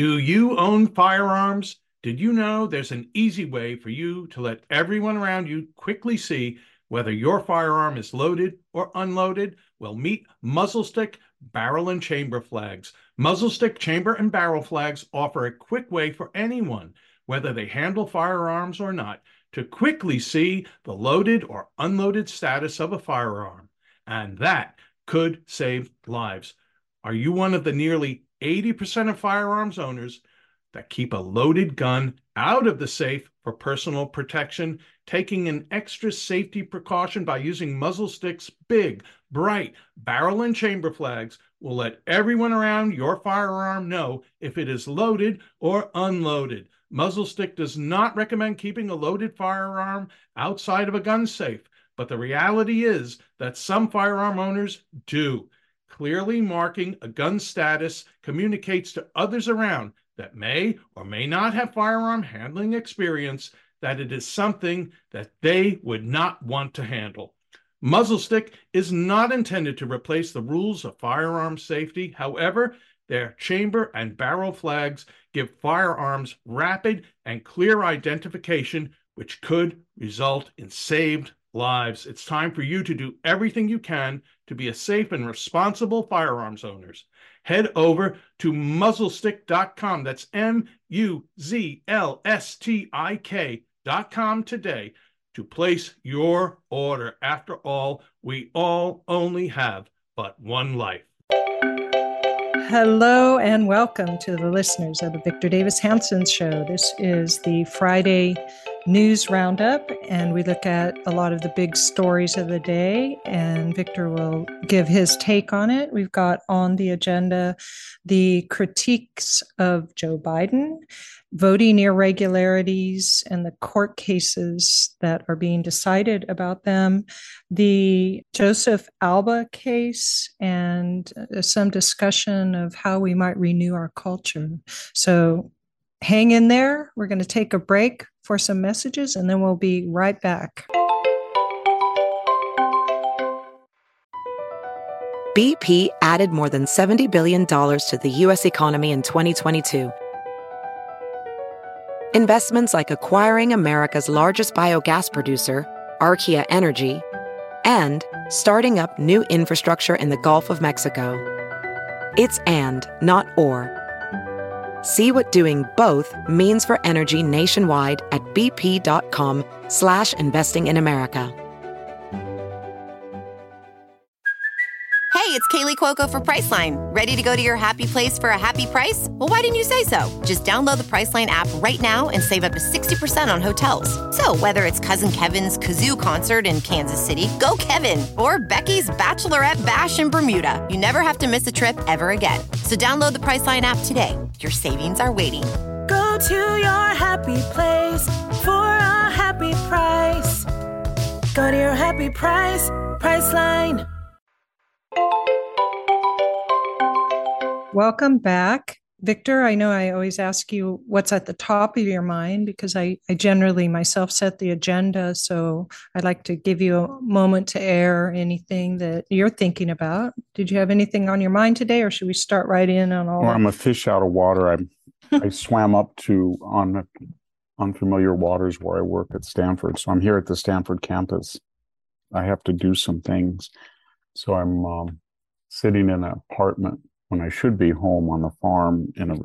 Do you own firearms? Did you know there's an easy way for you to let everyone around you quickly see whether your firearm is loaded or unloaded? Well, meet muzzle stick, barrel, and chamber flags. Muzzle stick, chamber, and barrel flags offer a quick way for anyone, whether they handle firearms or not, to quickly see the loaded or unloaded status of a firearm. And that could save lives. Are you one of the nearly 80% of firearms owners that keep a loaded gun out of the safe for personal protection, taking an extra safety precaution by using muzzle sticks, big, bright barrel and chamber flags will let everyone around your firearm know if it is loaded or unloaded. Muzzle stick does not recommend keeping a loaded firearm outside of a gun safe, but the reality is that some firearm owners do. Clearly marking a gun status communicates to others around that may or may not have firearm handling experience that it is something that they would not want to handle. Muzzle stick is not intended to replace the rules of firearm safety. However, their chamber and barrel flags give firearms rapid and clear identification, which could result in saved lives. It's time for you to do everything you can to be a safe and responsible firearms owners head over to muzzlestick.com. That's M U Z L S T I K.com today to place your order. After all, we all only have but one life. Hello and welcome to the listeners of the Victor Davis Hanson Show. This is the Friday news roundup, and we look at a lot of the big stories of the day. And Victor will give his take on it. We've got on the agenda the critiques of Joe Biden, voting irregularities, and the court cases that are being decided about them, the Joseph Alba case, and uh, some discussion of how we might renew our culture. So hang in there. We're going to take a break for some messages and then we'll be right back. BP added more than $70 billion to the U.S. economy in 2022. Investments like acquiring America's largest biogas producer, Archaea Energy, and starting up new infrastructure in the Gulf of Mexico. It's and, not or. See what doing both means for energy nationwide at bp.com slash investing in America. Hey, it's Kaley Cuoco for Priceline. Ready to go to your happy place for a happy price? Well, why didn't you say so? Just download the Priceline app right now and save up to 60% on hotels. So whether it's Cousin Kevin's Kazoo concert in Kansas City, go Kevin, or Becky's Bachelorette Bash in Bermuda, you never have to miss a trip ever again. So download the Priceline app today. Your savings are waiting. Go to your happy place for a happy price. Go to your happy price, Priceline. Welcome back. Victor, I know I always ask you what's at the top of your mind because I, I generally myself set the agenda. So I'd like to give you a moment to air anything that you're thinking about. Did you have anything on your mind today, or should we start right in on all? Well, I'm a fish out of water. I I swam up to on unfamiliar waters where I work at Stanford. So I'm here at the Stanford campus. I have to do some things. So I'm um, sitting in an apartment when I should be home on the farm and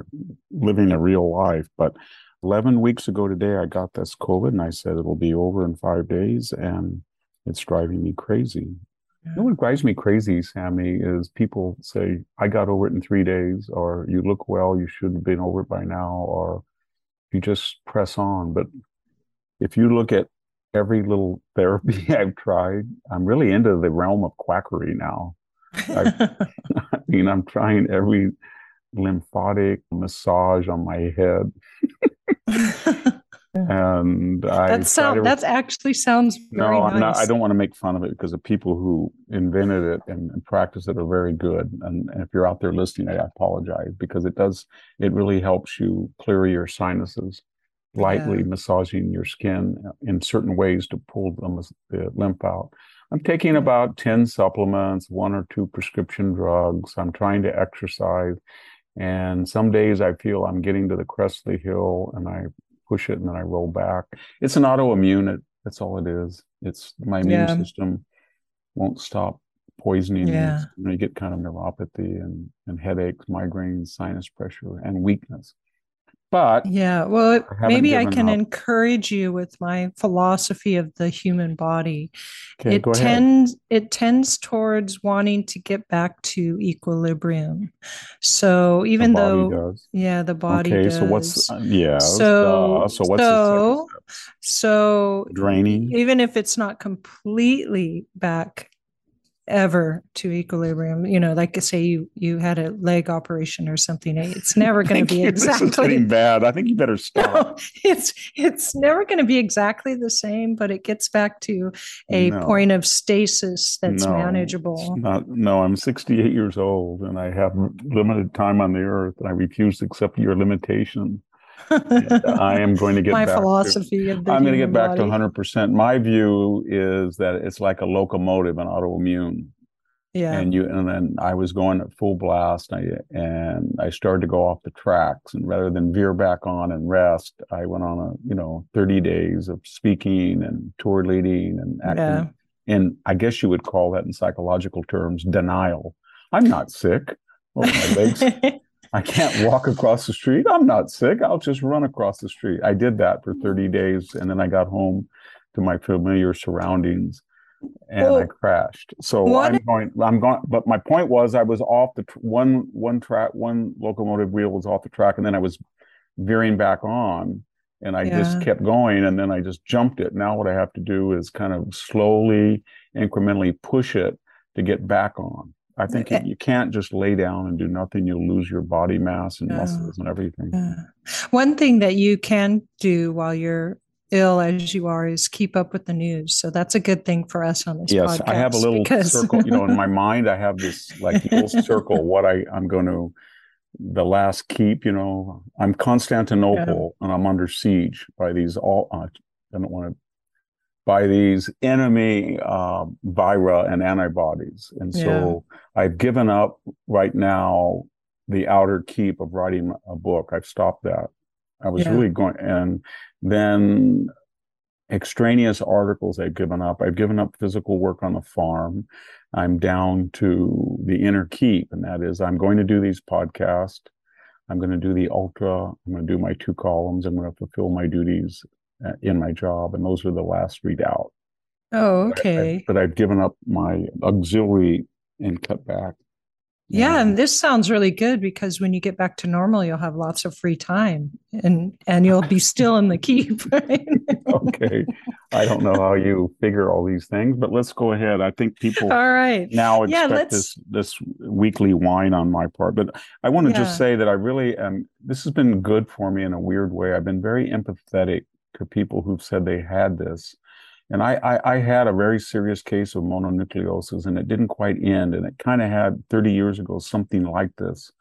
living a real life. But 11 weeks ago today, I got this COVID and I said it'll be over in five days and it's driving me crazy. Yeah. You know what drives me crazy, Sami, is people say, I got over it in three days, or you look well, you shouldn't have been over it by now, or you just press on. But if you look at every little therapy I've tried, I'm really into the realm of quackery now. I, I mean, I'm trying every lymphatic massage on my head. and I that sound to, that's actually sounds no, nice. not, I don't want to make fun of it because the people who invented it and, and practice it are very good. And, and, if you're out there listening, I apologize because it does it really helps you clear your sinuses, lightly yeah. massaging your skin in certain ways to pull the, the lymph out. I'm taking about 10 supplements, one or two prescription drugs. I'm trying to exercise. And some days I feel I'm getting to the crest of the hill and I push it and then I roll back. It's an autoimmune. It, that's all it is. It's my immune Yeah. system won't stop poisoning Yeah. me. You, know, you get kind of neuropathy and, and headaches, migraines, sinus pressure, and weakness. But Yeah, well, I maybe I can up. encourage you with my philosophy of the human body. okay, it tends it tends towards wanting to get back to equilibrium. So even though does. yeah, the body okay, does. so what's uh, yeah? So- duh. so what's so- so draining? even if it's not completely back ever to equilibrium, you know, like say you you had a leg operation or something, it's never going to be you. This is exactly getting bad. I think you better stop. No, it's it's never going to be exactly the same, but it gets back to a No. point of stasis that's No, manageable. Not, no, I'm 68 years old and I have limited time on the earth and I refuse to accept your limitation. I am going to get My back to- philosophy of the I'm going to get back to 100%. My view is that it's like a locomotive, an autoimmune. Yeah, And you and then I was going at full blast and I, and I started to go off the tracks and rather than veer back on and rest, I went on a, you know, 30 days of speaking and tour leading and acting. And I guess you would call that in psychological terms denial. I'm not sick. Oh, my legs I can't walk across the street. I'm not sick. I'll just run across the street. I did that for 30 mm. days and then I got home to my familiar surroundings and I crashed. So I'm going I'm going but my point was I was off the tr- one one track one locomotive wheel was off the track and then I was veering back on and I just kept going and then I just jumped it. Now what I have to do is kind of slowly incrementally push it to get back on. I think Eh. you can't just lay down and do nothing. You'll lose your body mass and Yeah. muscles and everything. Yeah. One thing that you can do while you're ill as you are is keep up with the news. So that's a good thing for us on this Yes. I have a little because- circle. You know, in my mind, I have this like little circle. What I I'm going to the last keep. You know, I'm Constantinople and I'm under siege by these all. Uh, I don't want to by these enemy uh, vira and antibodies, and so I've given up right now the outer keep of writing a book. I've stopped that. I was Yeah. really going, and then extraneous articles I've given up. I've given up physical work on the farm. I'm down to the inner keep, and that is I'm going to do these podcasts. I'm going to do the ultra. I'm going to do my two columns. I'm going to fulfill my duties Uh, in my job, and those are the last three out. oh, But I- okay. but I've given up my auxiliary and cut back. Yeah, And- and this sounds really good because when you get back to normal, you'll have lots of free time and and you'll be still in the keep, right? okay. I don't know how you figure all these things, but let's go ahead. I think people All right. now Yeah, expect let's- this this weekly whine on my part. But I want to Yeah. just say that I really am. This has been good for me in a weird way. I've been very empathetic to people who've said they had this, and I I, I had a very serious case of mononucleosis, and it didn't quite end, and it kind of had 30 years ago something like this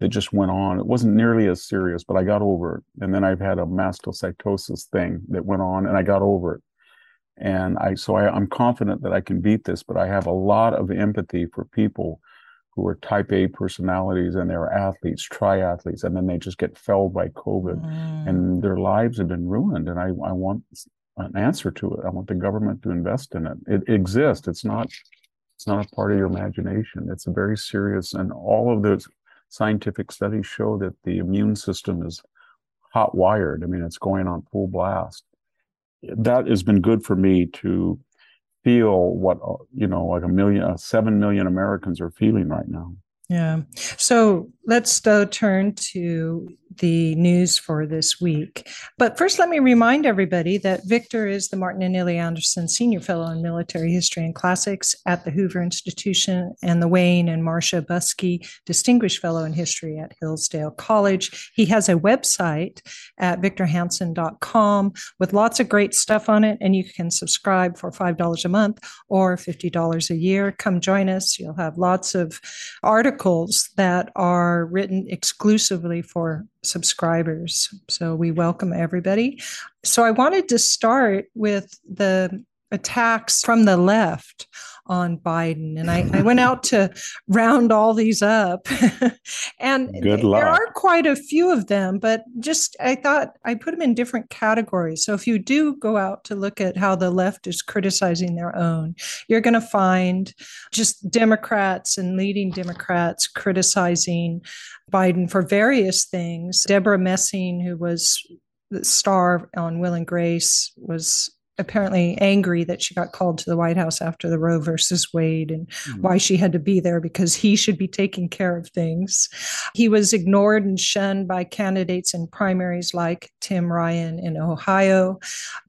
that just went on. It wasn't nearly as serious, but I got over it. And then I've had a mastocytosis thing that went on, and I got over it. And I so I, I'm confident that I can beat this, but I have a lot of empathy for people who are type A personalities and they're athletes, triathletes, and then they just get felled by COVID Mm. and their lives have been ruined. And I, I want an answer to it. I want the government to invest in it. It exists. It's not it's not a part of your imagination. It's a very serious and all of those scientific studies show that the immune system is hot wired. I mean, it's going on full blast. That has been good for me to feel what uh, you know, like a million, uh, seven million Americans are feeling right now. Yeah. So let's though turn to the news for this week. But first, let me remind everybody that Victor is the Martin and Illie Anderson Senior Fellow in Military History and Classics at the Hoover Institution and the Wayne and Marcia Buske Distinguished Fellow in History at Hillsdale College. He has a website at victorhanson.com with lots of great stuff on it, and you can subscribe for $5 a month or $50 a year. Come join us. You'll have lots of articles that are written exclusively for subscribers. So we welcome everybody. So I wanted to start with the attacks from the left on Biden. And I, I went out to round all these up. and Good luck. there are quite a few of them, but just I thought I put them in different categories. So if you do go out to look at how the left is criticizing their own, you're going to find just Democrats and leading Democrats criticizing Biden for various things. Debra Messing, who was the star on Will and Grace, was apparently angry that she got called to the White House after the Roe versus Wade and mm-hmm. why she had to be there because he should be taking care of things. He was ignored and shunned by candidates in primaries like Tim Ryan in Ohio.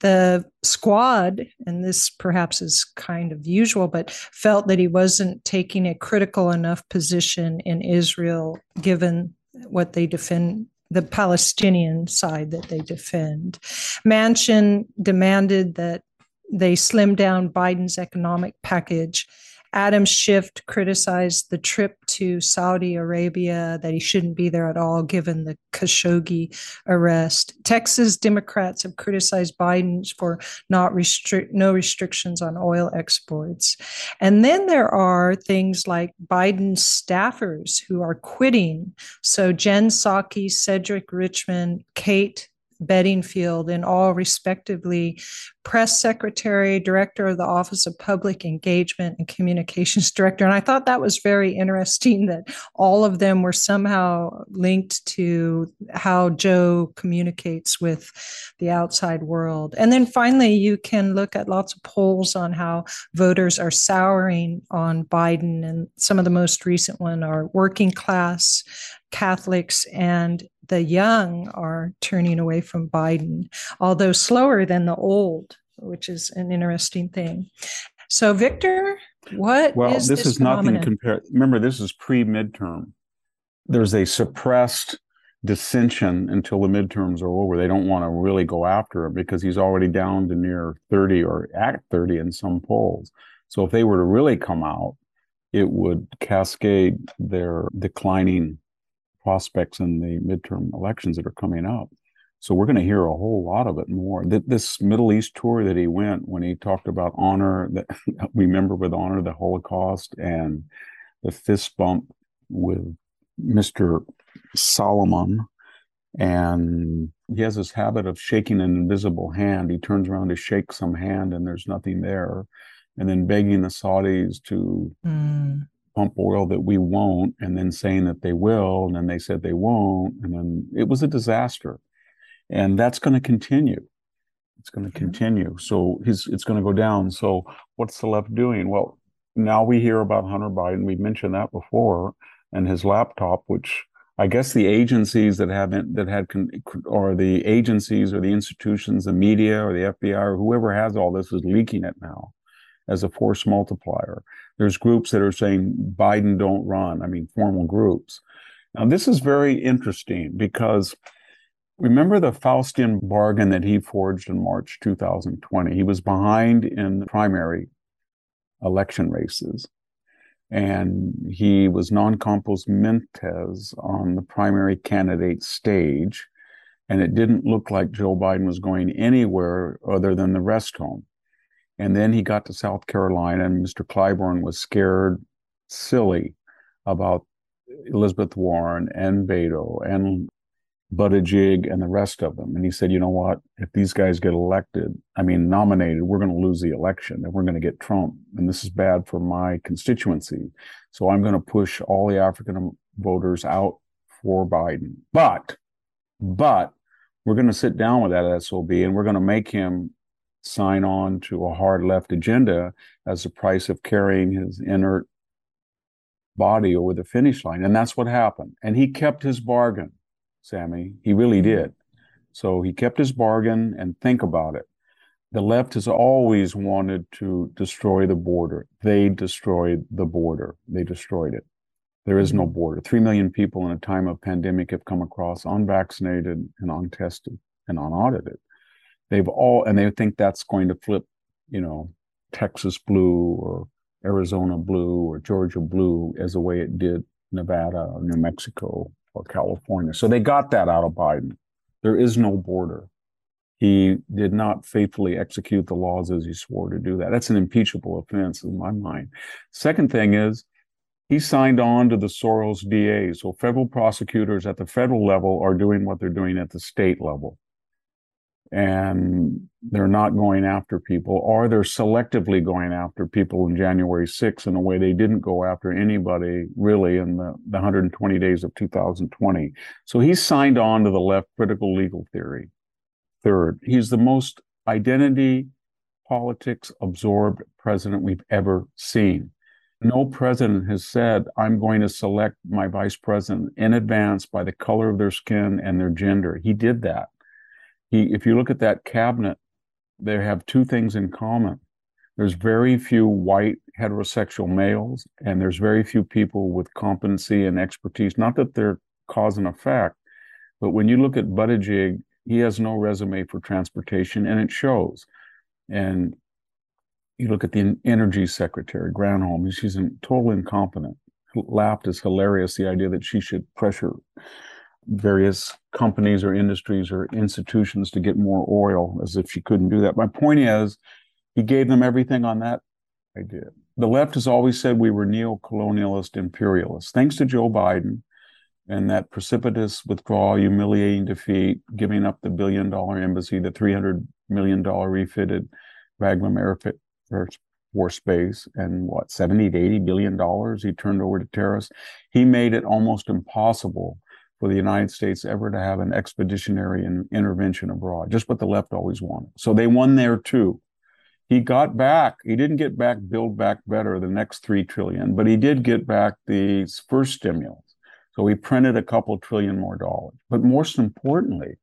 The squad, and this perhaps is kind of usual, but felt that he wasn't taking a critical enough position in Israel given what they defend the Palestinian side that they defend. Manchin demanded that they slim down Biden's economic package Adam Schiff criticized the trip to Saudi Arabia, that he shouldn't be there at all given the Khashoggi arrest. Texas Democrats have criticized Biden for not restrict no restrictions on oil exports. And then there are things like Biden staffers who are quitting. So Jen Psaki, Cedric Richmond, Kate Bedingfield, and all respectively press secretary, director of the Office of Public Engagement, and communications director. And I thought that was very interesting that all of them were somehow linked to how Joe communicates with the outside world. And then finally, you can look at lots of polls on how voters are souring on Biden. And some of the most recent one are working class Catholics and the young are turning away from Biden, although slower than the old, which is an interesting thing. So, Victor, what well, is this, this is nothing compared. Remember, this is pre-midterm. There's a suppressed dissension until the midterms are over. They don't want to really go after him because he's already down to near 30 or at 30 in some polls. So if they were to really come out, it would cascade their declining prospects in the midterm elections that are coming up. So we're going to hear a whole lot of it more. This Middle East tour that he went when he talked about honor, that we remember with honor the Holocaust and the fist bump with Mr. Salman. And he has this habit of shaking an invisible hand. He turns around to shake some hand and there's nothing there. And then begging the Saudis to mm pump oil that we won't and then saying that they will and then they said they won't and then it was a disaster. And that's going to continue. It's going to mm-hmm. continue. So his it's going to go down. So what's the left doing? Well now we hear about hunter biden. We mentioned that before and his laptop which i guess the agencies that haven't that had or the agencies or the institutions the media or the fbi or whoever has all this is leaking it now as a force multiplier. There's groups that are saying Biden don't run, I mean, formal groups. Now, this is very interesting because remember the Faustian bargain that he forged in March 2020? He was behind in primary election races. And he was non compos mentis on the primary candidate stage. And it didn't look like Joe Biden was going anywhere other than the rest home. And then he got to South Carolina, and Mr. Clyburn was scared silly about Elizabeth Warren and Beto and Buttigieg and the rest of them. And he said, you know what? If these guys get elected, I mean, nominated, we're going to lose the election and we're going to get Trump. And this is bad for my constituency. So I'm going to push all the African voters out for Biden. But, but we're going to sit down with that SOB and we're going to make him sign on to a hard left agenda as the price of carrying his inert body over the finish line. And that's what happened. And he kept his bargain, Sami. He really mm-hmm. did. So he kept his bargain and think about it. The left has always wanted to destroy the border. They destroyed the border. They destroyed it. There is no mm-hmm. border. Three million people in a time of pandemic have come across unvaccinated and untested and unaudited they've all and they think that's going to flip you know texas blue or arizona blue or georgia blue as the way it did nevada or new mexico or california so they got that out of biden there is no border he did not faithfully execute the laws as he swore to do that. That's an impeachable offense in my mind. Second thing is, he signed on to the Soros DA. So federal prosecutors at the federal level are doing what they're doing at the state level. And they're not going after people, or they're selectively going after people in January 6 in a way they didn't go after anybody really in the, the 120 days of 2020. So he signed on to the left critical legal theory. Third, he's the most identity politics absorbed president we've ever seen. No president has said, I'm going to select my vice president in advance by the color of their skin and their gender. He did that. He, if you look at that cabinet, they have two things in common. There's very few white heterosexual males, and there's very few people with competency and expertise. Not that they're cause and effect, but when you look at Buttigieg, he has no resume for transportation, and it shows. And you look at the energy secretary, Granholm, she's in, total incompetent. Laughed is hilarious, the idea that she should pressure various companies or industries or institutions to get more oil as if she couldn't do that. My point is, he gave them everything on that idea. The left has always said we were neo-colonialist imperialists. Thanks to Joe Biden and that precipitous withdrawal, humiliating defeat, giving up the billion dollar embassy, the $300 million refitted Bagram Air Force Base, and what, 70 to 80 billion dollars he turned over to terrorists. He made it almost impossible for the United States ever to have an expeditionary in, intervention abroad, just what the left always wanted. So they won there too. He got back, he didn't get back Build Back Better, the next three trillion, but he did get back the first stimulus. So he printed a couple trillion more dollars. But most importantly,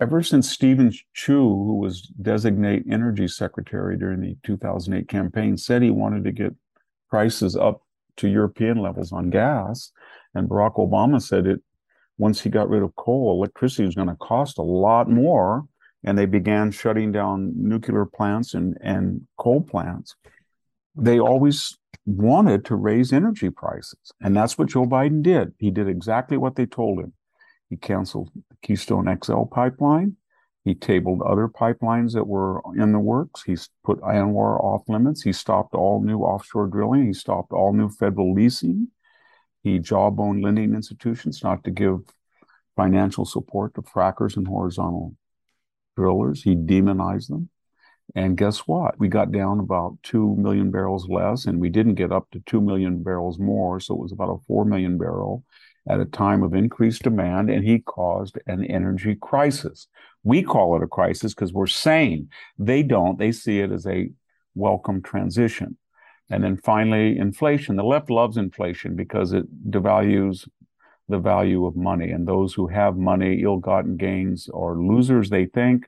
ever since Steven Chu, who was designate energy secretary during the 2008 campaign, said he wanted to get prices up to European levels on gas, and Barack Obama said it once he got rid of coal, electricity was going to cost a lot more, and they began shutting down nuclear plants and, and coal plants. They always wanted to raise energy prices, and that's what Joe Biden did. He did exactly what they told him. He canceled the Keystone XL pipeline. He tabled other pipelines that were in the works. He put ANWR off limits. He stopped all new offshore drilling. He stopped all new federal leasing. He jawboned lending institutions not to give financial support to frackers and horizontal drillers. He demonized them. And guess what? We got down about 2 million barrels less, and we didn't get up to 2 million barrels more. So it was about a 4 million barrel at a time of increased demand, and he caused an energy crisis. We call it a crisis because we're sane. They don't. They see it as a welcome transition. And then finally, inflation. The left loves inflation because it devalues the value of money. And those who have money, ill gotten gains, are losers, they think.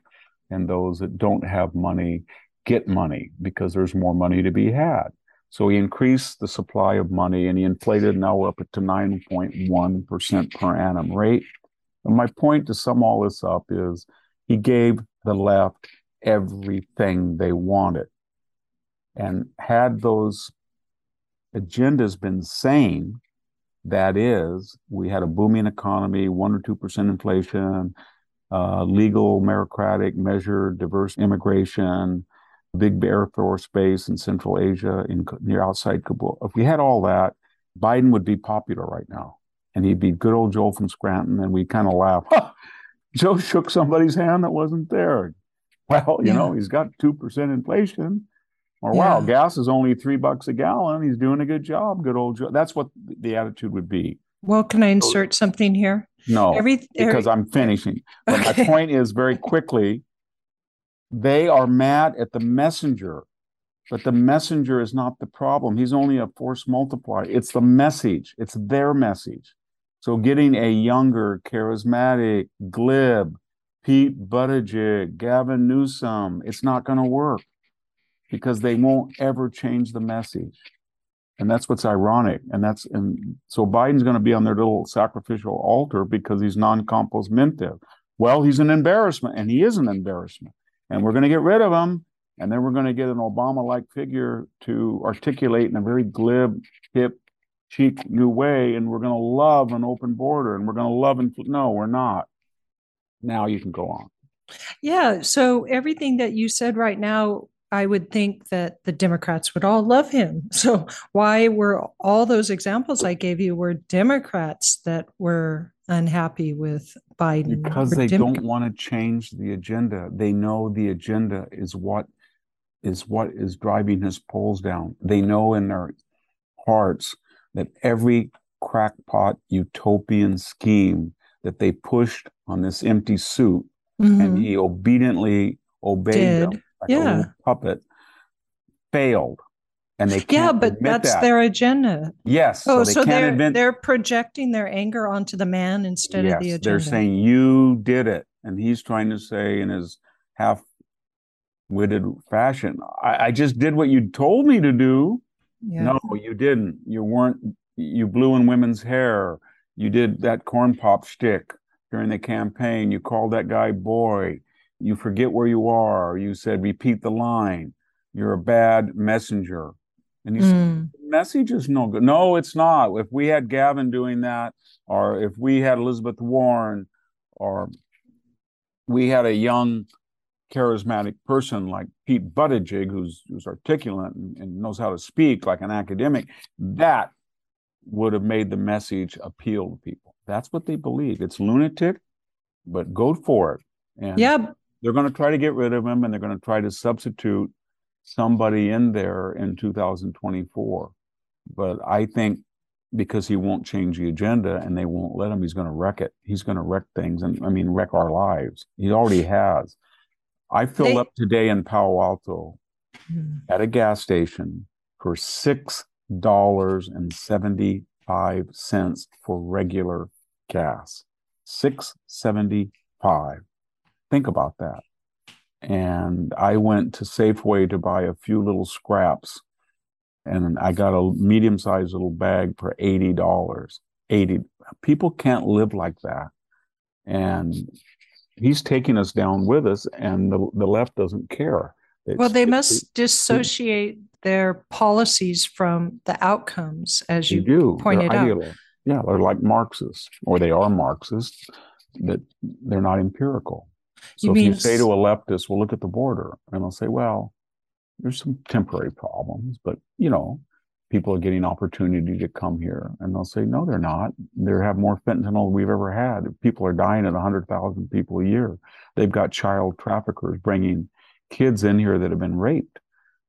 And those that don't have money get money because there's more money to be had. So he increased the supply of money and he inflated. Now we're up to 9.1% per annum rate. And my point to sum all this up is he gave the left everything they wanted. And had those agendas been sane, that is, we had a booming economy, one or 2% inflation, uh, legal, meritocratic, measured, diverse immigration, big Air Force base in Central Asia, in near outside Kabul. If we had all that, Biden would be popular right now, and he'd be good old Joe from Scranton, and we kind of laugh. Joe shook somebody's hand that wasn't there. Well, you yeah. know, he's got two percent inflation. Or yeah. wow, gas is only three bucks a gallon. He's doing a good job. Good old Joe. That's what the attitude would be. Well, can I insert something here? No, every, every, because I'm finishing. But okay. my point is very quickly they are mad at the messenger, but the messenger is not the problem. He's only a force multiplier. It's the message, it's their message. So getting a younger, charismatic, glib, Pete Buttigieg, Gavin Newsom, it's not going to work because they won't ever change the message. And that's what's ironic. And that's and so Biden's going to be on their little sacrificial altar because he's non-compos. Well, he's an embarrassment, and he is an embarrassment and we're going to get rid of him, And then we're going to get an Obama like figure to articulate in a very glib, hip, cheap new way. And we're going to love an open border and we're going to love and no, we're not. Now you can go on. Yeah. So everything that you said right now, I would think that the Democrats would all love him. So why were all those examples I gave you were Democrats that were unhappy with Biden? Because they Dem- don't want to change the agenda. They know the agenda is what is what is driving his polls down. They know in their hearts that every crackpot utopian scheme that they pushed on this empty suit mm-hmm. and he obediently obeyed Did. them like yeah. puppet failed and they yeah but that's that. their agenda yes oh so, they so they're admit... they're projecting their anger onto the man instead yes, of the agenda they're saying you did it and he's trying to say in his half witted fashion I, I, just did what you told me to do yeah. no you didn't you weren't you blew in women's hair you did that corn pop shtick during the campaign. You called that guy boy. You forget where you are. You said, repeat the line. You're a bad messenger. And he mm. said, message is no good. No, it's not. If we had Gavin doing that, or if we had Elizabeth Warren, or we had a young, charismatic person like Pete Buttigieg, who's, who's articulate and, and knows how to speak like an academic, that would have made the message appeal to people. That's what they believe. It's lunatic, but go for it. And yeah. They're going to try to get rid of him and they're going to try to substitute somebody in there in 2024. But I think because he won't change the agenda and they won't let him, he's going to wreck it. He's going to wreck things and I mean, wreck our lives. He already has. I filled they... up today in Palo Alto mm-hmm. at a gas station for six dollars and seventy five cents for regular gas. 675. Think about that. And I went to Safeway to buy a few little scraps and I got a medium sized little bag for $80. 80 people can't live like that. And he's taking us down with us and the, the left doesn't care. It's, well, they must dissociate their policies from the outcomes, as you do. pointed out yeah, they're like Marxists, or they are Marxists, that they're not empirical. So you if you say to a leftist, well, look at the border, and they'll say, well, there's some temporary problems, but you know, people are getting opportunity to come here. And they'll say, no, they're not. They have more fentanyl than we've ever had. People are dying at 100,000 people a year. They've got child traffickers bringing kids in here that have been raped.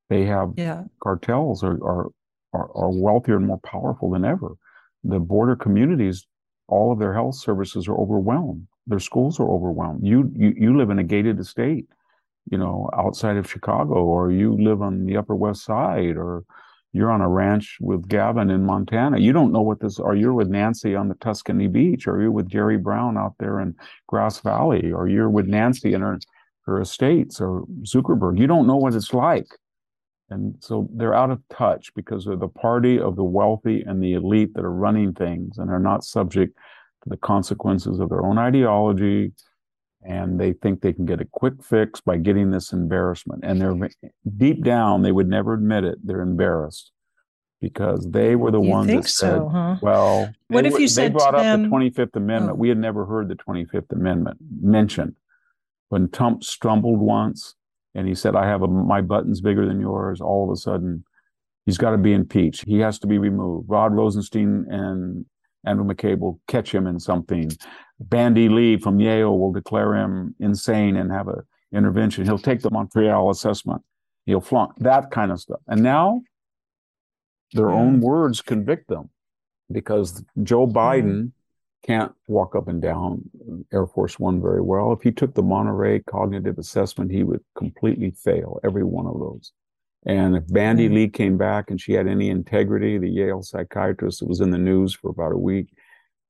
They have yeah. cartels are, are, are, are wealthier and more powerful than ever the border communities, all of their health services are overwhelmed. Their schools are overwhelmed. You, you, you live in a gated estate, you know, outside of Chicago, or you live on the Upper West Side, or you're on a ranch with Gavin in Montana. You don't know what this, or you're with Nancy on the Tuscany Beach, or you're with Jerry Brown out there in Grass Valley, or you're with Nancy in her, her estates, or Zuckerberg. You don't know what it's like. And so they're out of touch because they're the party of the wealthy and the elite that are running things and are not subject to the consequences of their own ideology. And they think they can get a quick fix by getting this embarrassment. And they're deep down, they would never admit it. They're embarrassed because they were the you ones that so, said, huh? well, what if you said they brought up them, the 25th Amendment. Oh. We had never heard the 25th Amendment mentioned. When Trump stumbled once, and he said, I have a, my button's bigger than yours, all of a sudden, he's got to be impeached. He has to be removed. Rod Rosenstein and Andrew McCabe will catch him in something. Bandy Lee from Yale will declare him insane and have a intervention. He'll take the Montreal assessment. He'll flunk that kind of stuff. And now their own words convict them because Joe Biden can't walk up and down Air Force One very well. If he took the Monterey cognitive assessment, he would completely fail every one of those. And if Bandy mm-hmm. Lee came back and she had any integrity, the Yale psychiatrist that was in the news for about a week,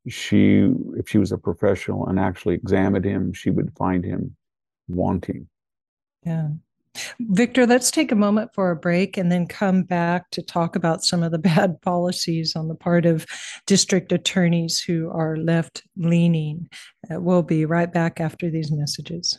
she, if she was a professional and actually examined him, she would find him wanting. Yeah. Victor, let's take a moment for a break and then come back to talk about some of the bad policies on the part of district attorneys who are left leaning. Uh, we'll be right back after these messages.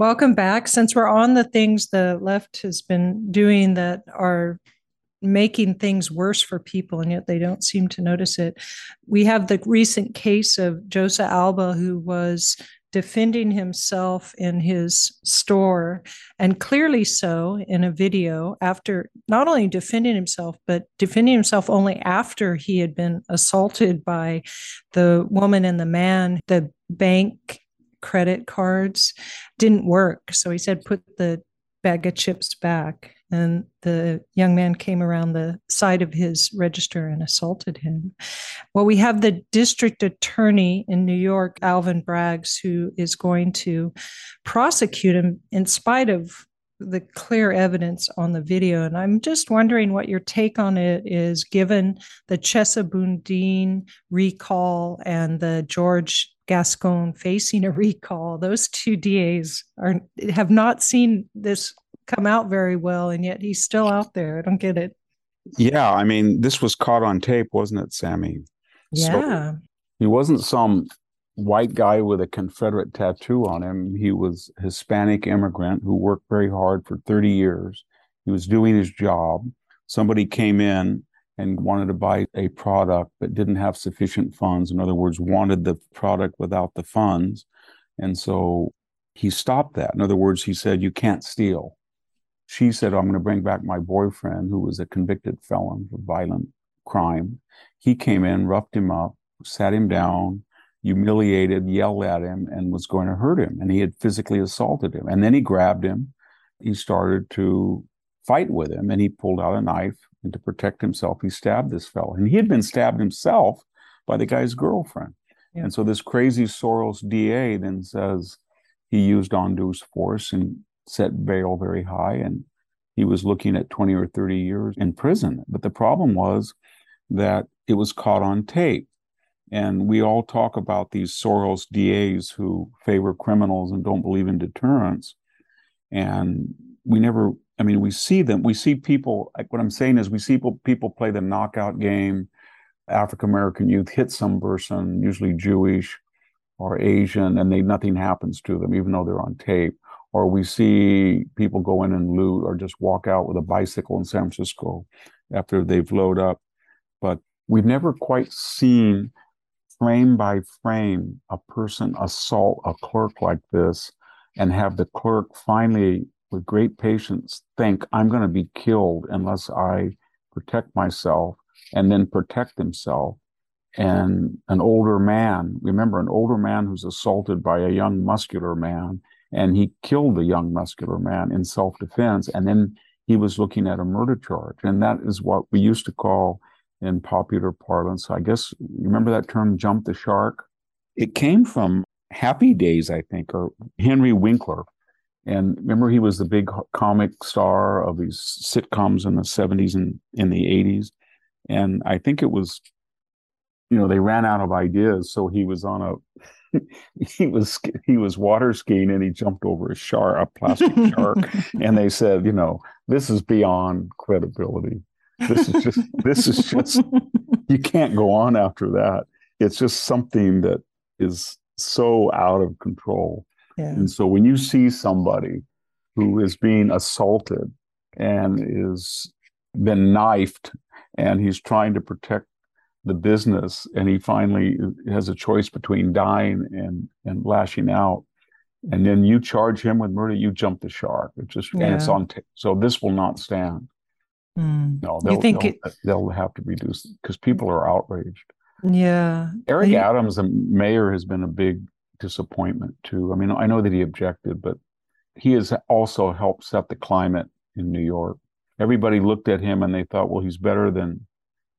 Welcome back. Since we're on the things the left has been doing that are making things worse for people, and yet they don't seem to notice it, we have the recent case of Josiah Alba, who was defending himself in his store, and clearly so in a video after not only defending himself, but defending himself only after he had been assaulted by the woman and the man, the bank credit cards didn't work. So he said, put the bag of chips back. And the young man came around the side of his register and assaulted him. Well, we have the district attorney in New York, Alvin Braggs, who is going to prosecute him in spite of the clear evidence on the video. And I'm just wondering what your take on it is, given the Chesa Boudin recall and the George Gascon facing a recall. Those two DAs are have not seen this come out very well, and yet he's still out there. I don't get it. Yeah, I mean, this was caught on tape, wasn't it, Sami? Yeah. So he wasn't some white guy with a Confederate tattoo on him. He was Hispanic immigrant who worked very hard for 30 years. He was doing his job. Somebody came in and wanted to buy a product but didn't have sufficient funds. In other words, wanted the product without the funds. And so he stopped that. In other words, he said, You can't steal. She said, I'm going to bring back my boyfriend, who was a convicted felon for violent crime. He came in, roughed him up, sat him down, humiliated, yelled at him, and was going to hurt him. And he had physically assaulted him. And then he grabbed him. He started to fight with him, and he pulled out a knife and to protect himself, he stabbed this fellow. And he had been stabbed himself by the guy's girlfriend. Yeah. And so this crazy Soros DA then says he used undue force and set bail very high. And he was looking at 20 or 30 years in prison. But the problem was that it was caught on tape. And we all talk about these Soros DAs who favor criminals and don't believe in deterrence. And we never I mean, we see them. We see people. Like what I'm saying is, we see people, people play the knockout game. African American youth hit some person, usually Jewish or Asian, and they nothing happens to them, even though they're on tape. Or we see people go in and loot, or just walk out with a bicycle in San Francisco after they've loaded up. But we've never quite seen frame by frame a person assault a clerk like this and have the clerk finally with great patience think I'm going to be killed unless I protect myself and then protect himself. And an older man, remember, an older man who's assaulted by a young muscular man, and he killed the young muscular man in self defense. And then he was looking at a murder charge. And that is what we used to call in popular parlance, I guess, you remember mm-hmm. that term, jump the shark? It came from Happy Days, I think, or Henry Winkler and remember, he was the big comic star of these sitcoms in the 70s and in the 80s. And I think it was, you know, they ran out of ideas. So he was on a, he was, he was water skiing and he jumped over a shark, a plastic shark. And they said, you know, this is beyond credibility. This is just, this is just, you can't go on after that. It's just something that is so out of control. Yeah. And so when you see somebody who is being assaulted and is been knifed and he's trying to protect the business and he finally has a choice between dying and and lashing out and then you charge him with murder, you jump the shark. It's just and it's on. T- so this will not stand. Mm. No, You they'll think they'll, it- they'll have to reduce because people are outraged. Yeah. Eric You- Adams, the mayor, has been a big disappointment too. I mean, I know that he objected, but he has also helped set the climate in New York. Everybody looked at him and they thought, well, he's better than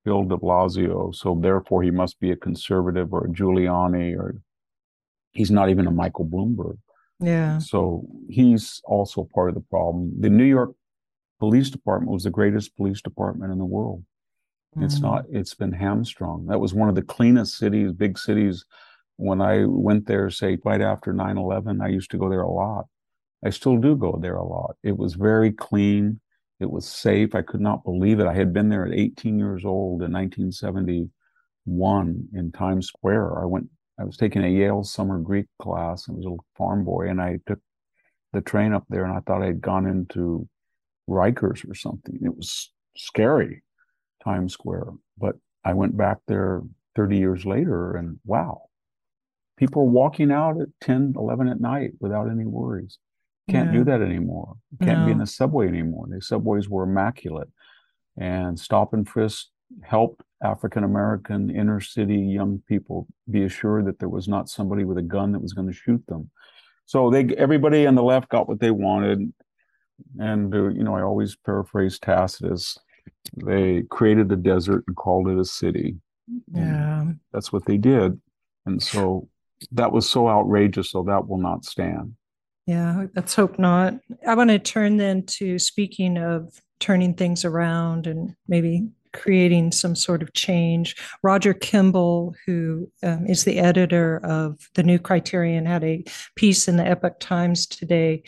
Bill de Blasio, so therefore he must be a conservative or a Giuliani, or he's not even a Michael Bloomberg. Yeah. So he's also part of the problem. The New York Police Department was the greatest police department in the world. It's Mm. not, it's been hamstrung. That was one of the cleanest cities, big cities. When I went there, say, right after 9 11, I used to go there a lot. I still do go there a lot. It was very clean. It was safe. I could not believe it. I had been there at 18 years old in 1971 in Times Square. I went, I was taking a Yale summer Greek class. I was a little farm boy, and I took the train up there, and I thought I'd gone into Rikers or something. It was scary, Times Square. But I went back there 30 years later, and wow, people are walking out at 10, 11 at night without any worries. Can't do that anymore. Can't be in the subway anymore. The subways were immaculate. And stop and frisk helped African American inner city young people be assured that there was not somebody with a gun that was going to shoot them. So they everybody on the left got what they wanted. And uh, you know, I always paraphrase Tacitus. They created a desert and called it a city. Yeah. that's what they did. And so that was so outrageous, so that will not stand. Yeah, let's hope not. I want to turn then to speaking of turning things around and maybe creating some sort of change. Roger Kimball, who um, is the editor of the New Criterion, had a piece in the Epoch Times today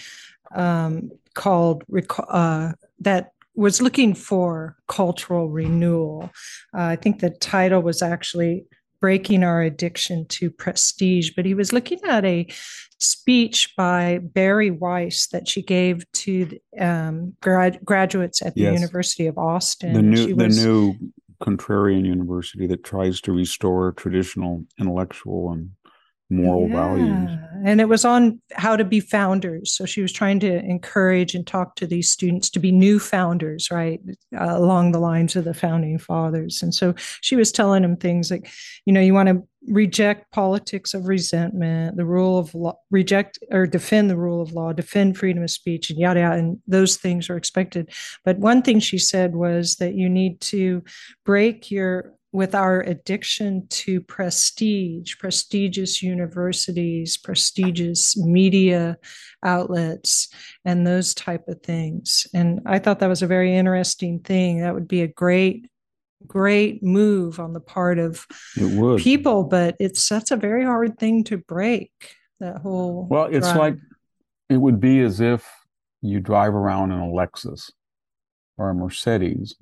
um, called uh, that was looking for cultural renewal. Uh, I think the title was actually breaking our addiction to prestige, but he was looking at a speech by Bari Weiss that she gave to um, grad- graduates at the Yes. University of Austin. the new the new contrarian university that tries to restore traditional intellectual and moral values. And it was on how to be founders. So she was trying to encourage and talk to these students to be new founders, right? Uh, along the lines of the founding fathers. And so she was telling them things like, you know, you want to reject politics of resentment, the rule of law, reject or defend the rule of law, defend freedom of speech, and yada yada. And those things are expected. But one thing she said was that you need to break your with our addiction to prestige, prestigious universities, prestigious media outlets, and those type of things. And I thought that was a very interesting thing. That would be a great, great move on the part of people, but it's that's a very hard thing to break. That whole Well, it's drive. like it would be as if you drive around in a Lexus or a Mercedes,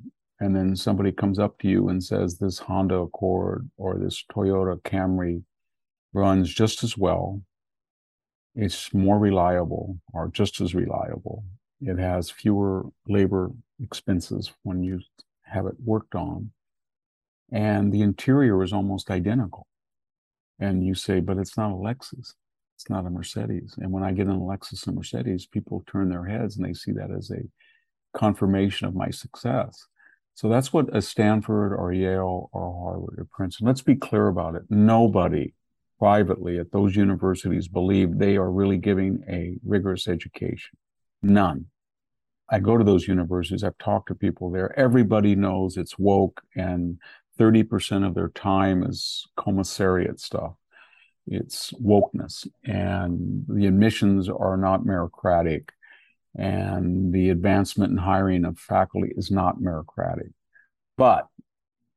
and then somebody comes up to you and says, This Honda Accord or this Toyota Camry runs just as well. It's more reliable or just as reliable. It has fewer labor expenses when you have it worked on. And the interior is almost identical. And you say, But it's not a Lexus it's not a Mercedes. And when I get in a Lexus and Mercedes, people turn their heads and they see that as a confirmation of my success. So that's what a Stanford or Yale or Harvard or Princeton, let's be clear about it. Nobody privately at those universities believe they are really giving a rigorous education. None. I go to those universities, I've talked to people there. Everybody knows it's woke and 30% of their time is commissariat stuff it's wokeness and the admissions are not meritocratic and the advancement and hiring of faculty is not meritocratic. But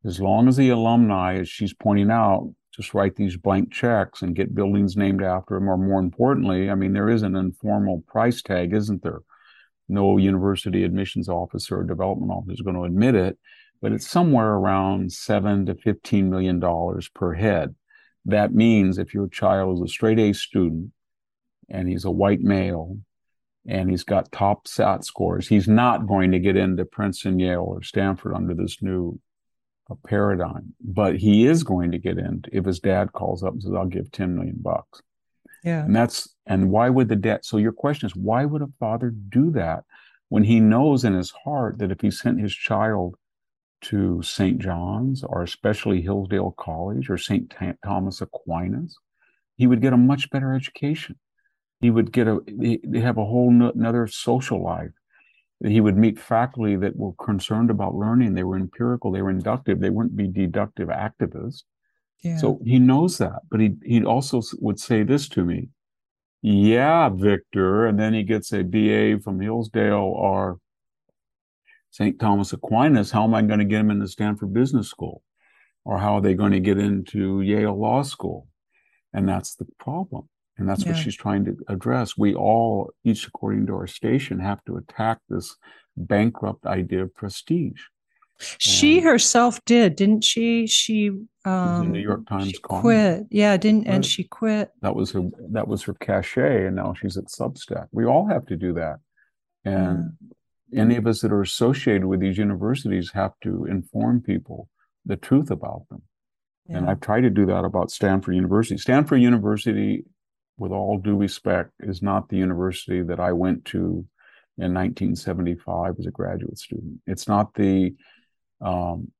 as long as the alumni as she's pointing out just write these blank checks and get buildings named after them or more importantly i mean there is an informal price tag isn't there? No university admissions officer or development officer is going to admit it but it's somewhere around 7 to 15 million dollars per head. That means if your child is a straight A student and he's a white male and he's got top SAT scores, he's not going to get into Princeton, Yale, or Stanford under this new uh, paradigm. But he is going to get in if his dad calls up and says, I'll give 10 million bucks. Yeah. And that's and why would the dad so your question is why would a father do that when he knows in his heart that if he sent his child to St. John's or especially Hillsdale College or St. Thomas Aquinas, he would get a much better education. He would get a they have a whole another social life. He would meet faculty that were concerned about learning. They were empirical. They were inductive. They wouldn't be deductive activists. Yeah. So he knows that, but he he also would say this to me, "Yeah, Victor," and then he gets a BA from Hillsdale or St. Thomas Aquinas. How am I going to get him into Stanford Business School, or how are they going to get into Yale Law School? And that's the problem, and that's Yeah. what she's trying to address. We all, each according to our station, have to attack this bankrupt idea of prestige. She And- herself did, didn't she? She um New York Times quit. Yeah, didn't and she quit. that was her that was her cachet and now she's at substack we all have to do that and any of us that are associated with these universities have to inform people the truth about them and i've tried to do that about stanford university stanford university with all due respect is not the university that i went to in 1975 as a graduate student. It's not the um,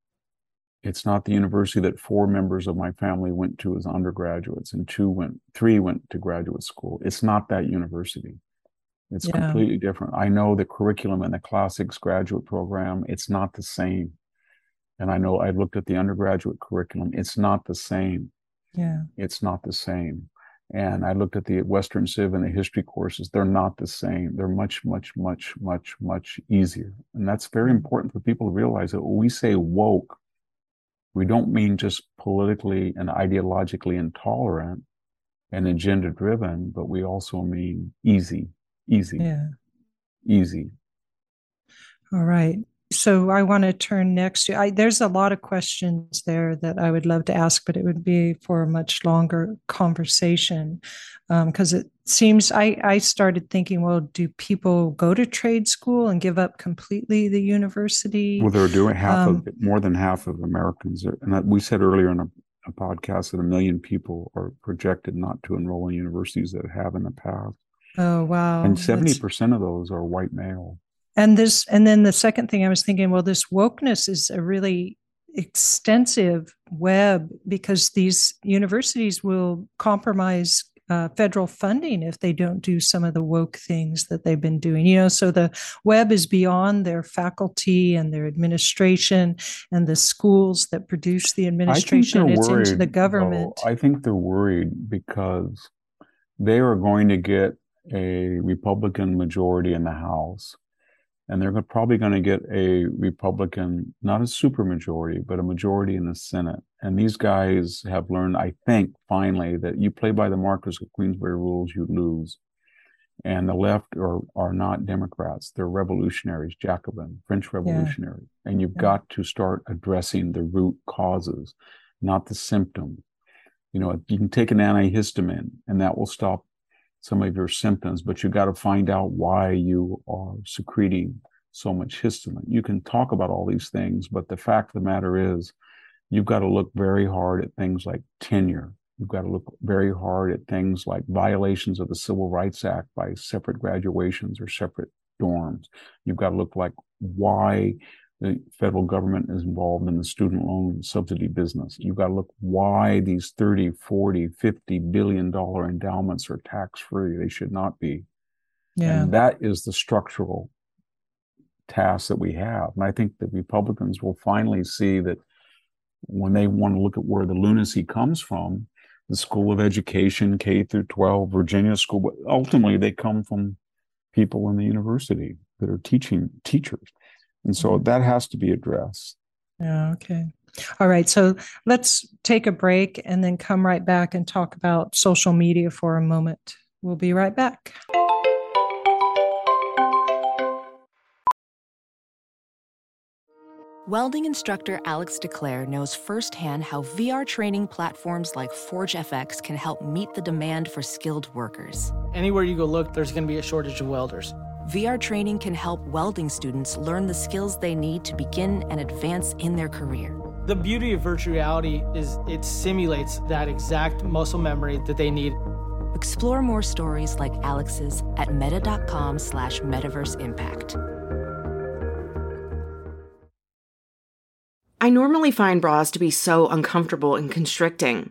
it's not the university that four members of my family went to as undergraduates and two went three went to graduate school. It's not that university. It's Yeah. completely different. I know the curriculum in the classics graduate program it's not the same. And i know i looked at the undergraduate curriculum it's not the same. Yeah. it's not the same and i looked at the western civ and the history courses they're not the same they're much much much much much easier and that's very important for people to realize that when we say woke we don't mean just politically and ideologically intolerant and agenda driven but we also mean easy easy Yeah. easy All right. So I want to turn next to I there's a lot of questions there that I would love to ask, but it would be for a much longer conversation. because it seems I, I started thinking, well, do people go to trade school and give up completely the university? well they're doing half Um, of it more than half of americans are, and we said earlier in a, a podcast that a million people are projected not to enroll in universities that have in the past oh wow. and 70% of those are white male And this, and then the second thing I was thinking, well, this wokeness is a really extensive web because these universities will compromise uh, federal funding if they don't do some of the woke things that they've been doing. You know, so the web is beyond their faculty and their administration and the schools that produce the administration. It's into the government. though. government. I think they're worried because they are going to get a Republican majority in the House, and they're probably going to get a Republican, not a supermajority, but a majority in the Senate. And these guys have learned, I think, finally, that you play by the Marquis of Queensberry rules, you lose. And the left are, are not Democrats. They're revolutionaries, Jacobin, French revolutionary. And you've Yeah. got to start addressing the root causes, not the symptoms. You know, you can take an antihistamine and that will stop some of your symptoms, but you got to find out why you are secreting so much histamine. You can talk about all these things, but the fact of the matter is, you've got to look very hard at things like tenure. You've got to look very hard at things like violations of the Civil Rights Act by separate graduations or separate dorms. You've got to look like why the federal government is involved in the student loan subsidy business. You've got to look why these 30, 40, 50 billion dollar endowments are tax free. They should not be. yeah. And that is the structural task that we have. And I think the Republicans will finally see that when they want to look at where the lunacy comes from, the School of Education, K through 12, Virginia School, but ultimately they come from people in the university that are teaching teachers. And so mm-hmm. that has to be addressed. Yeah, okay. All right. So let's take a break and then come right back and talk about social media for a moment. We'll be right back. Welding instructor Alex DeClaire knows firsthand how VR training platforms like ForgeFX can help meet the demand for skilled workers. Anywhere you go look, there's going to be a shortage of welders. VR training can help welding students learn the skills they need to begin and advance in their career. The beauty of virtual reality is it simulates that exact muscle memory that they need. Explore more stories like Alex's at meta.com slash metaverse impact. I normally find bras to be so uncomfortable and constricting,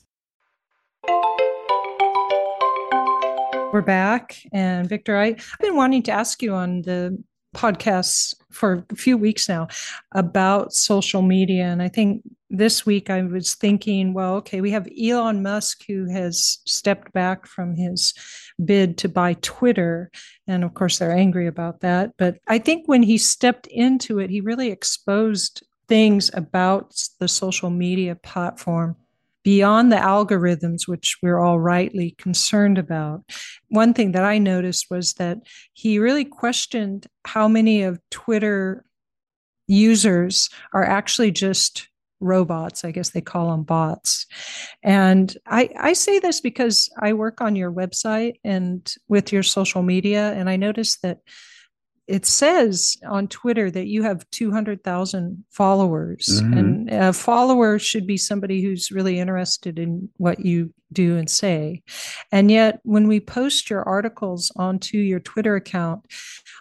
We're back. And Victor, I, I've been wanting to ask you on the podcasts for a few weeks now about social media. And I think this week I was thinking, well, okay, we have Elon Musk who has stepped back from his bid to buy Twitter. And of course, they're angry about that. But I think when he stepped into it, he really exposed things about the social media platform beyond the algorithms, which we're all rightly concerned about. One thing that I noticed was that he really questioned how many of Twitter users are actually just robots i guess they call them bots and i i say this because i work on your website and with your social media and i noticed that it says on Twitter that you have 200,000 followers, mm-hmm. and a follower should be somebody who's really interested in what you do and say. And yet, when we post your articles onto your Twitter account,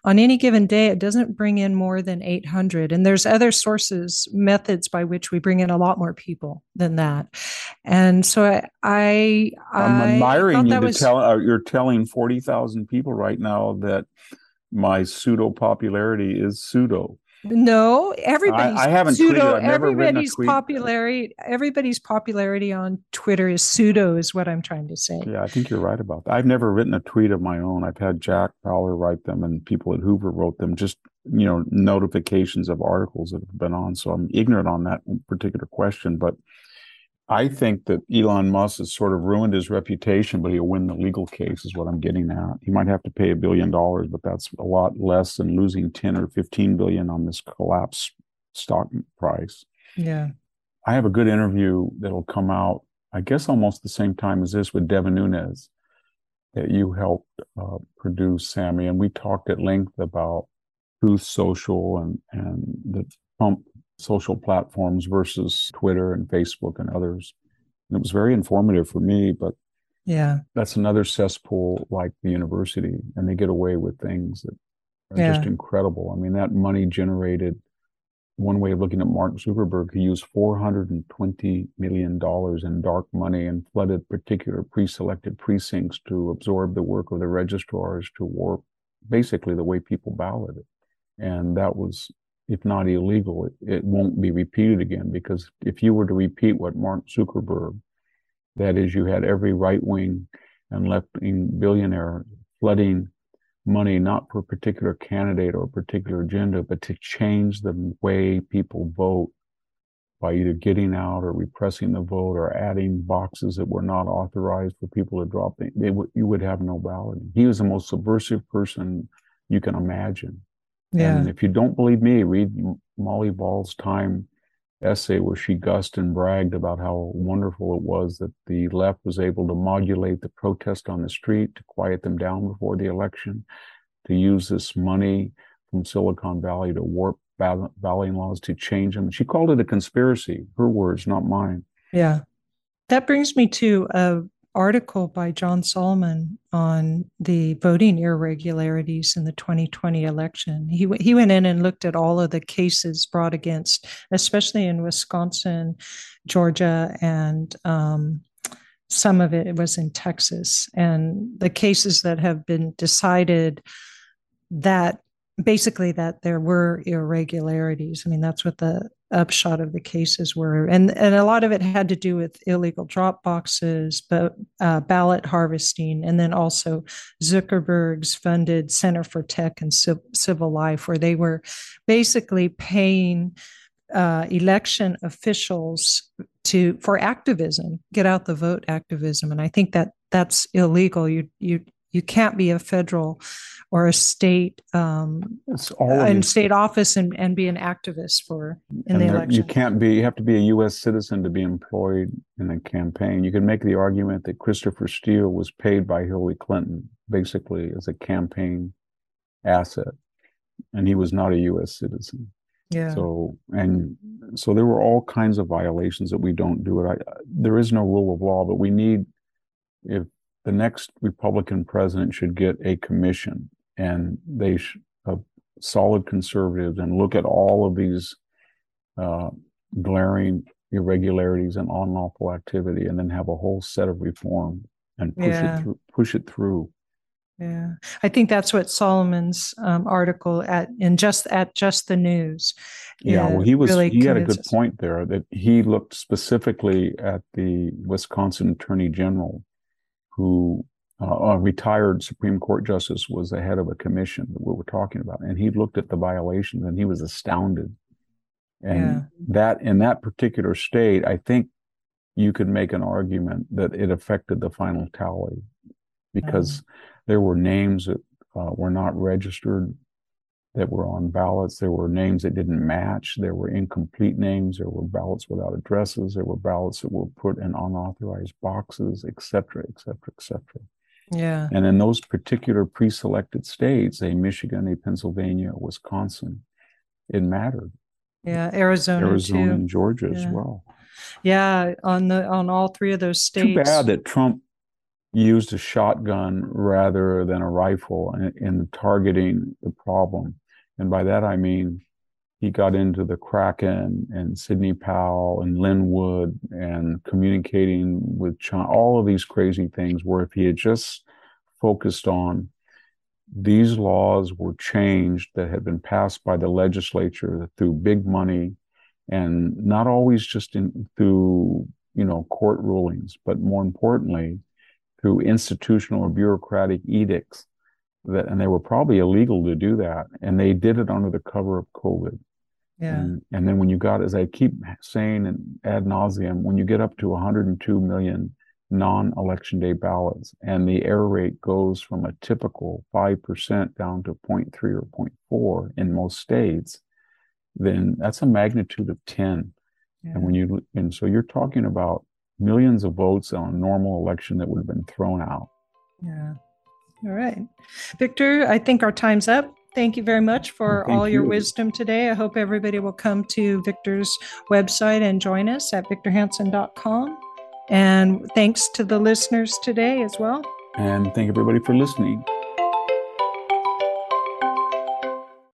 on any given day, it doesn't bring in more than 800. And there's other sources, methods by which we bring in a lot more people than that. And so I, I I'm admiring you to was, tell. Uh, you're telling 40,000 people right now that my pseudo popularity is pseudo. No, everybody's I, I haven't pseudo. Tweeted. Everybody's popularity. Everybody's popularity on Twitter is pseudo. Is what I'm trying to say. Yeah, I think you're right about that. I've never written a tweet of my own. I've had Jack Fowler write them, and people at Hoover wrote them. Just you know, notifications of articles that have been on. So I'm ignorant on that particular question, but I think that Elon Musk has sort of ruined his reputation, but he'll win the legal case, is what I'm getting at. He might have to pay a billion dollars, but that's a lot less than losing 10 or 15 billion on this collapse stock price. Yeah. I have a good interview that'll come out, I guess, almost the same time as this with Devin Nunes that you helped uh, produce, Sami. And we talked at length about Truth Social and, and the Trump social platforms versus Twitter and Facebook and others. And it was very informative for me, but yeah, that's another cesspool like the university, and they get away with things that are Yeah. just incredible. I mean, that money generated. One way of looking at Mark Zuckerberg, he used four hundred and twenty million dollars in dark money and flooded particular pre-selected precincts to absorb the work of the registrars to warp basically the way people balloted, and that was if not illegal, it, it won't be repeated again because if you were to repeat what Mark Zuckerberg, that is, you had every right wing and left wing billionaire flooding money not for a particular candidate or a particular agenda, but to change the way people vote by either getting out or repressing the vote or adding boxes that were not authorized for people to drop. They, they would, you would have no balloting. He was the most subversive person you can imagine. Yeah. And if you don't believe me, read Molly Ball's Time essay where she gussed and bragged about how wonderful it was that the left was able to modulate the protest on the street, to quiet them down before the election, to use this money from Silicon Valley to warp balloting laws to change them. She called it a conspiracy. Her words, not mine. Yeah. That brings me to a article by John Solomon on the voting irregularities in the 2020 election. He he went in and looked at all of the cases brought against, especially in Wisconsin, Georgia, and um, some of it was in Texas, and the cases that have been decided that basically that there were irregularities. I mean, that's what the upshot of the cases were, and and a lot of it had to do with illegal drop boxes, but uh, ballot harvesting, and then also Zuckerberg's funded Center for Tech and Civic Life, where they were basically paying uh, election officials to for activism, get out the vote activism, and I think that that's illegal. You you you can't be a federal or a state um, in state office and, and be an activist for in and the there, election. You can't be. You have to be a U.S. citizen to be employed in a campaign. You can make the argument that Christopher Steele was paid by Hillary Clinton basically as a campaign asset, and he was not a U.S. citizen. Yeah. So and so there were all kinds of violations that we don't do it. I, there is no rule of law, but we need if the next Republican president should get a commission and they should uh, solid conservatives and look at all of these uh, glaring irregularities and unlawful activity and then have a whole set of reform and push yeah. it through push it through. Yeah. I think that's what solomon's um, article at in just at just the news yeah well he was really he had a good point there that he looked specifically at the wisconsin attorney general who uh, a retired Supreme Court justice was the head of a commission that we were talking about, and he looked at the violations and he was astounded. And yeah. that in that particular state, I think you could make an argument that it affected the final tally because oh. there were names that uh, were not registered that were on ballots. There were names that didn't match. There were incomplete names. There were ballots without addresses. There were ballots that were put in unauthorized boxes, et cetera, et cetera, et cetera. Yeah. And in those particular pre-selected states, a Michigan, a Pennsylvania, Wisconsin, it mattered. Yeah, Arizona, Arizona too. and Georgia yeah. as well. Yeah, on the on all three of those states. Too bad that Trump used a shotgun rather than a rifle in, in targeting the problem. And by that I mean he got into the Kraken and Sidney Powell and Lin Wood and communicating with China, all of these crazy things. Where if he had just focused on these laws were changed that had been passed by the legislature through big money and not always just in, through you know court rulings, but more importantly through institutional or bureaucratic edicts that and they were probably illegal to do that and they did it under the cover of covid yeah. And, and then when you got, as I keep saying and ad nauseum, when you get up to 102 million non-election day ballots and the error rate goes from a typical 5% down to 0.3 or 0.4 in most states, then that's a magnitude of 10. Yeah. And when you, and so you're talking about millions of votes on a normal election that would have been thrown out. Yeah. All right. Victor, I think our time's up. Thank you very much for Thank all your you. wisdom today. I hope everybody will come to Victor's website and join us at victorhanson.com. And thanks to the listeners today as well. And thank everybody for listening.